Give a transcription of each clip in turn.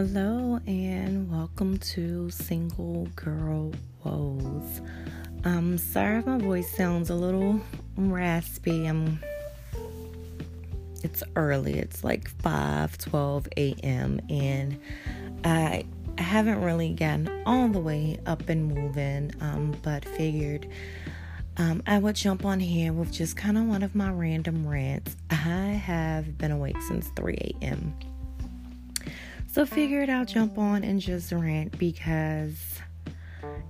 Hello and welcome to Single Girl Woes. I'm sorry if my voice sounds a little raspy. I'm it's early. It's like 5 12 a.m. and I haven't really gotten all the way up and moving, um, but figured um, I would jump on here with just kind of one of my random rants. I have been awake since 3 a.m. So figured I'll jump on and just rant because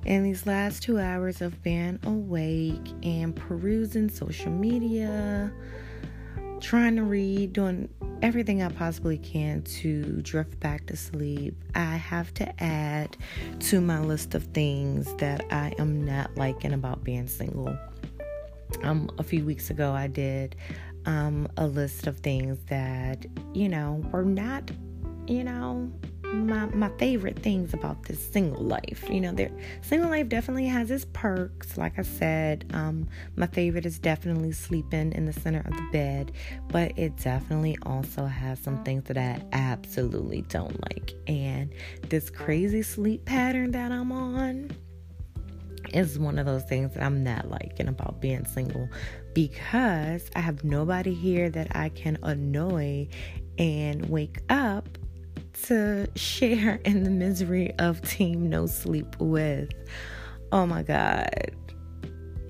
in these last two hours of being awake and perusing social media, trying to read, doing everything I possibly can to drift back to sleep, I have to add to my list of things that I am not liking about being single. Um, a few weeks ago, I did um, a list of things that, you know, were not you know, my my favorite things about this single life. You know, there single life definitely has its perks. Like I said, um, my favorite is definitely sleeping in the center of the bed, but it definitely also has some things that I absolutely don't like. And this crazy sleep pattern that I'm on is one of those things that I'm not liking about being single because I have nobody here that I can annoy and wake up to share in the misery of Team No Sleep with. Oh my God.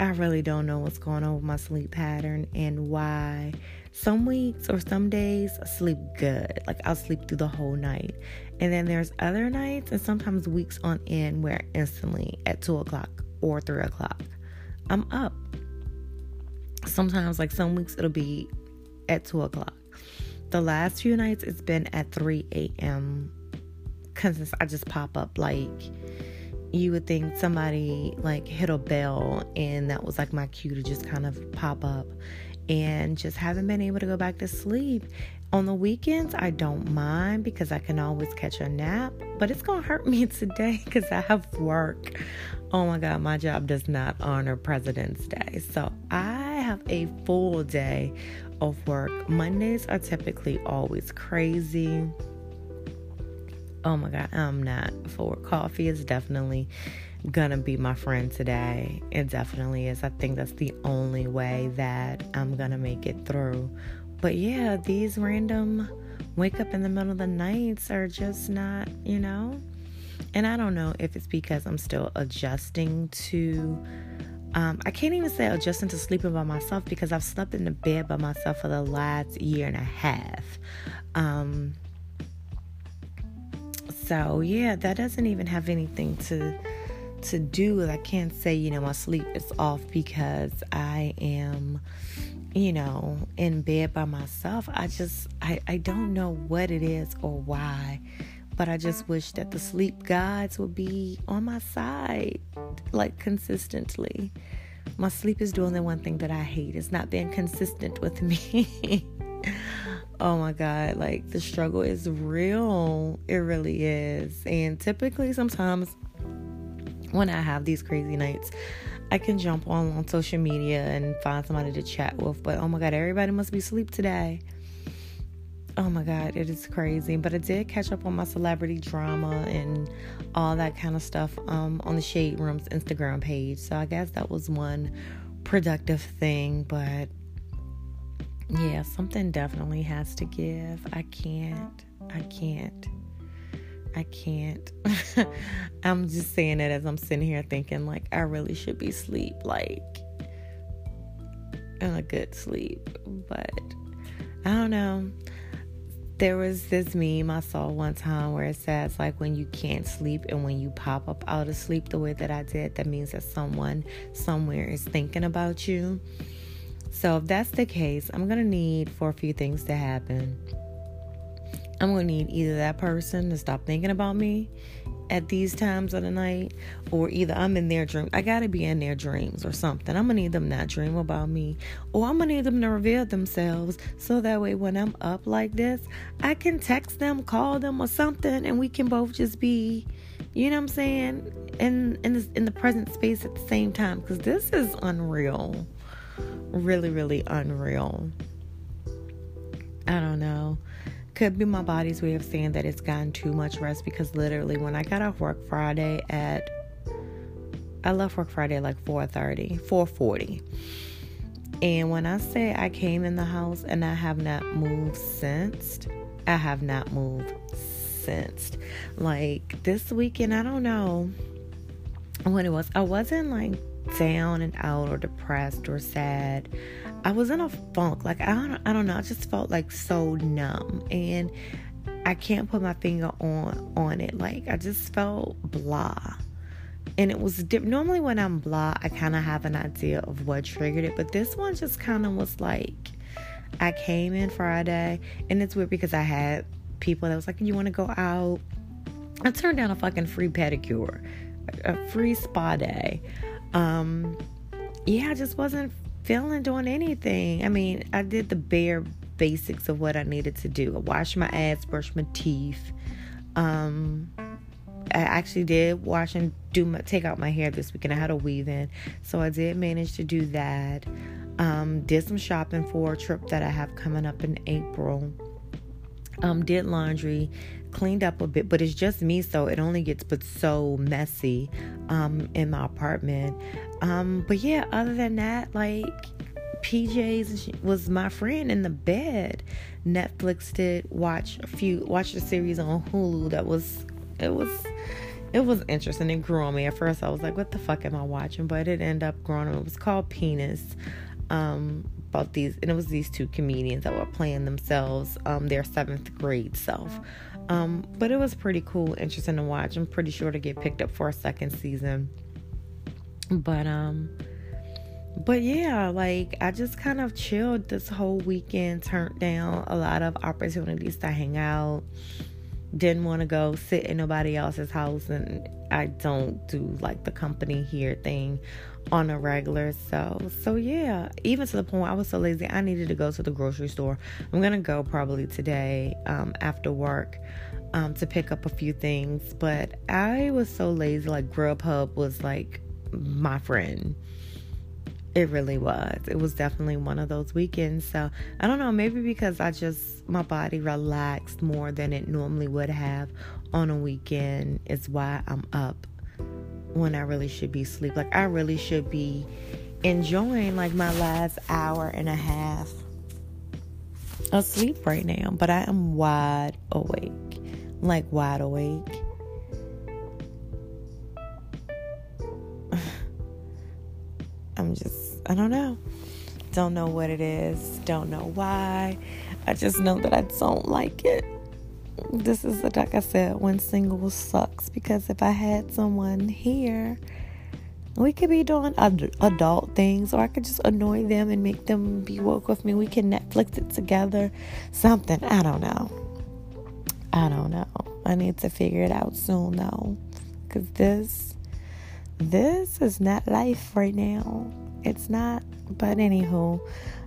I really don't know what's going on with my sleep pattern and why some weeks or some days I sleep good. Like I'll sleep through the whole night. And then there's other nights and sometimes weeks on end where instantly at two o'clock or three o'clock, I'm up. Sometimes, like some weeks, it'll be at two o'clock the last few nights it's been at 3 a.m. because I just pop up like you would think somebody like hit a bell and that was like my cue to just kind of pop up and just haven't been able to go back to sleep. On the weekends, I don't mind because I can always catch a nap, but it's gonna hurt me today because I have work. Oh my God, my job does not honor President's Day. So I have a full day of work. Mondays are typically always crazy. Oh my God, I'm not for coffee is definitely gonna be my friend today. It definitely is. I think that's the only way that I'm gonna make it through. But yeah, these random wake up in the middle of the nights are just not, you know. And I don't know if it's because I'm still adjusting to um, I can't even say adjusting to sleeping by myself because I've slept in the bed by myself for the last year and a half. Um, so yeah, that doesn't even have anything to to do with. I can't say you know my sleep is off because I am you know in bed by myself. I just I I don't know what it is or why. But I just wish that the sleep gods would be on my side, like consistently. My sleep is doing the one thing that I hate. It's not being consistent with me. oh my God, like the struggle is real. It really is. And typically, sometimes when I have these crazy nights, I can jump on on social media and find somebody to chat with. But oh my God, everybody must be asleep today oh my god, it is crazy. But I did catch up on my celebrity drama and all that kind of stuff um, on the Shade Room's Instagram page. So I guess that was one productive thing. But yeah, something definitely has to give. I can't. I can't. I can't. I'm just saying it as I'm sitting here thinking, like, I really should be sleep, like, in a good sleep. But I don't know there was this meme I saw one time where it says like when you can't sleep and when you pop up out of sleep the way that I did, that means that someone somewhere is thinking about you. So if that's the case, I'm gonna need for a few things to happen. I'm gonna need either that person to stop thinking about me at these times of the night, or either I'm in their dream. I gotta be in their dreams or something. I'm gonna need them not dream about me, or I'm gonna need them to reveal themselves so that way when I'm up like this, I can text them, call them, or something, and we can both just be, you know what I'm saying, in in this, in the present space at the same time. Because this is unreal, really, really unreal. I don't know could be my body's way of saying that it's gotten too much rest because literally when I got off work Friday at I left work Friday at like 4:30, 4:40. And when I say I came in the house and I have not moved since, I have not moved since. Like this weekend, I don't know when it was. I wasn't like down and out or depressed or sad. I was in a funk. Like I don't I don't know. I just felt like so numb and I can't put my finger on on it. Like I just felt blah. And it was different. Normally when I'm blah, I kind of have an idea of what triggered it, but this one just kind of was like I came in Friday and it's weird because I had people that was like, "You want to go out?" I turned down a fucking free pedicure, a free spa day. Um, yeah, I just wasn't feeling doing anything. I mean, I did the bare basics of what I needed to do. I washed my ass, brushed my teeth. Um, I actually did wash and do my, take out my hair this weekend. I had a weave in, so I did manage to do that. Um, did some shopping for a trip that I have coming up in April. Um, did laundry, cleaned up a bit, but it's just me, so it only gets but so messy um, in my apartment. Um, but yeah, other than that, like PJs was my friend in the bed. Netflix did watch a few, watch a series on Hulu that was, it was, it was interesting. It grew on me. At first, I was like, "What the fuck am I watching?" But it ended up growing. It was called Penis. Um, about these, and it was these two comedians that were playing themselves, um, their seventh grade self. Um, but it was pretty cool, interesting to watch. I'm pretty sure to get picked up for a second season. But um but yeah, like I just kind of chilled this whole weekend, turned down a lot of opportunities to hang out. Didn't want to go sit in nobody else's house and I don't do like the company here thing on a regular. So, so yeah, even to the point I was so lazy, I needed to go to the grocery store. I'm gonna go probably today um, after work um, to pick up a few things, but I was so lazy. Like Grubhub was like my friend. It really was. It was definitely one of those weekends. So I don't know, maybe because I just, my body relaxed more than it normally would have on a weekend, is why I'm up when I really should be asleep. Like I really should be enjoying like my last hour and a half asleep right now, but I am wide awake. Like wide awake. I'm just I don't know. Don't know what it is. Don't know why. I just know that I don't like it this is like I said, when single sucks because if I had someone here, we could be doing ad- adult things, or I could just annoy them and make them be woke with me. We can Netflix it together, something. I don't know. I don't know. I need to figure it out soon though, because this, this is not life right now. It's not. But anywho,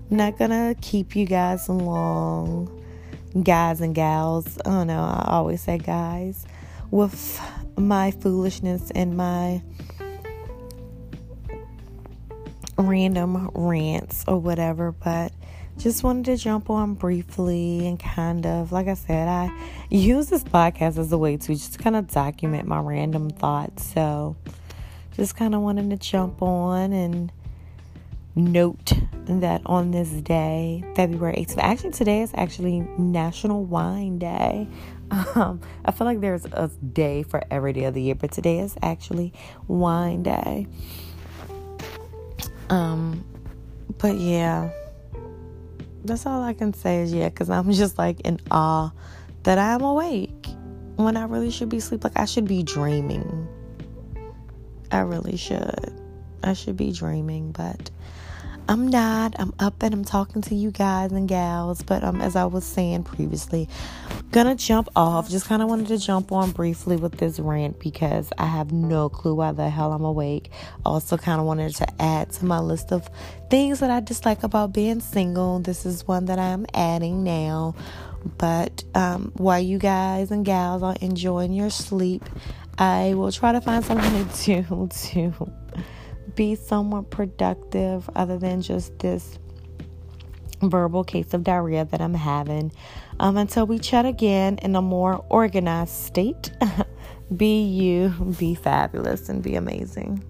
I'm not gonna keep you guys long guys and gals, I don't know, I always say guys, with my foolishness and my random rants or whatever, but just wanted to jump on briefly and kind of, like I said, I use this podcast as a way to just kind of document my random thoughts. So just kind of wanted to jump on and note that on this day, February 8th, actually today is actually National Wine Day. Um, I feel like there's a day for every day of the year, but today is actually Wine Day. Um, but yeah, that's all I can say is yeah, because I'm just like in awe that I'm awake when I really should be asleep. Like I should be dreaming. I really should. I should be dreaming, but I'm not. I'm up and I'm talking to you guys and gals. But um, as I was saying previously, gonna jump off. Just kind of wanted to jump on briefly with this rant because I have no clue why the hell I'm awake. Also, kind of wanted to add to my list of things that I dislike about being single. This is one that I'm adding now. But um, while you guys and gals are enjoying your sleep, I will try to find something to do to be somewhat productive other than just this verbal case of diarrhea that I'm having. Um, until we chat again in a more organized state, be you, be fabulous, and be amazing.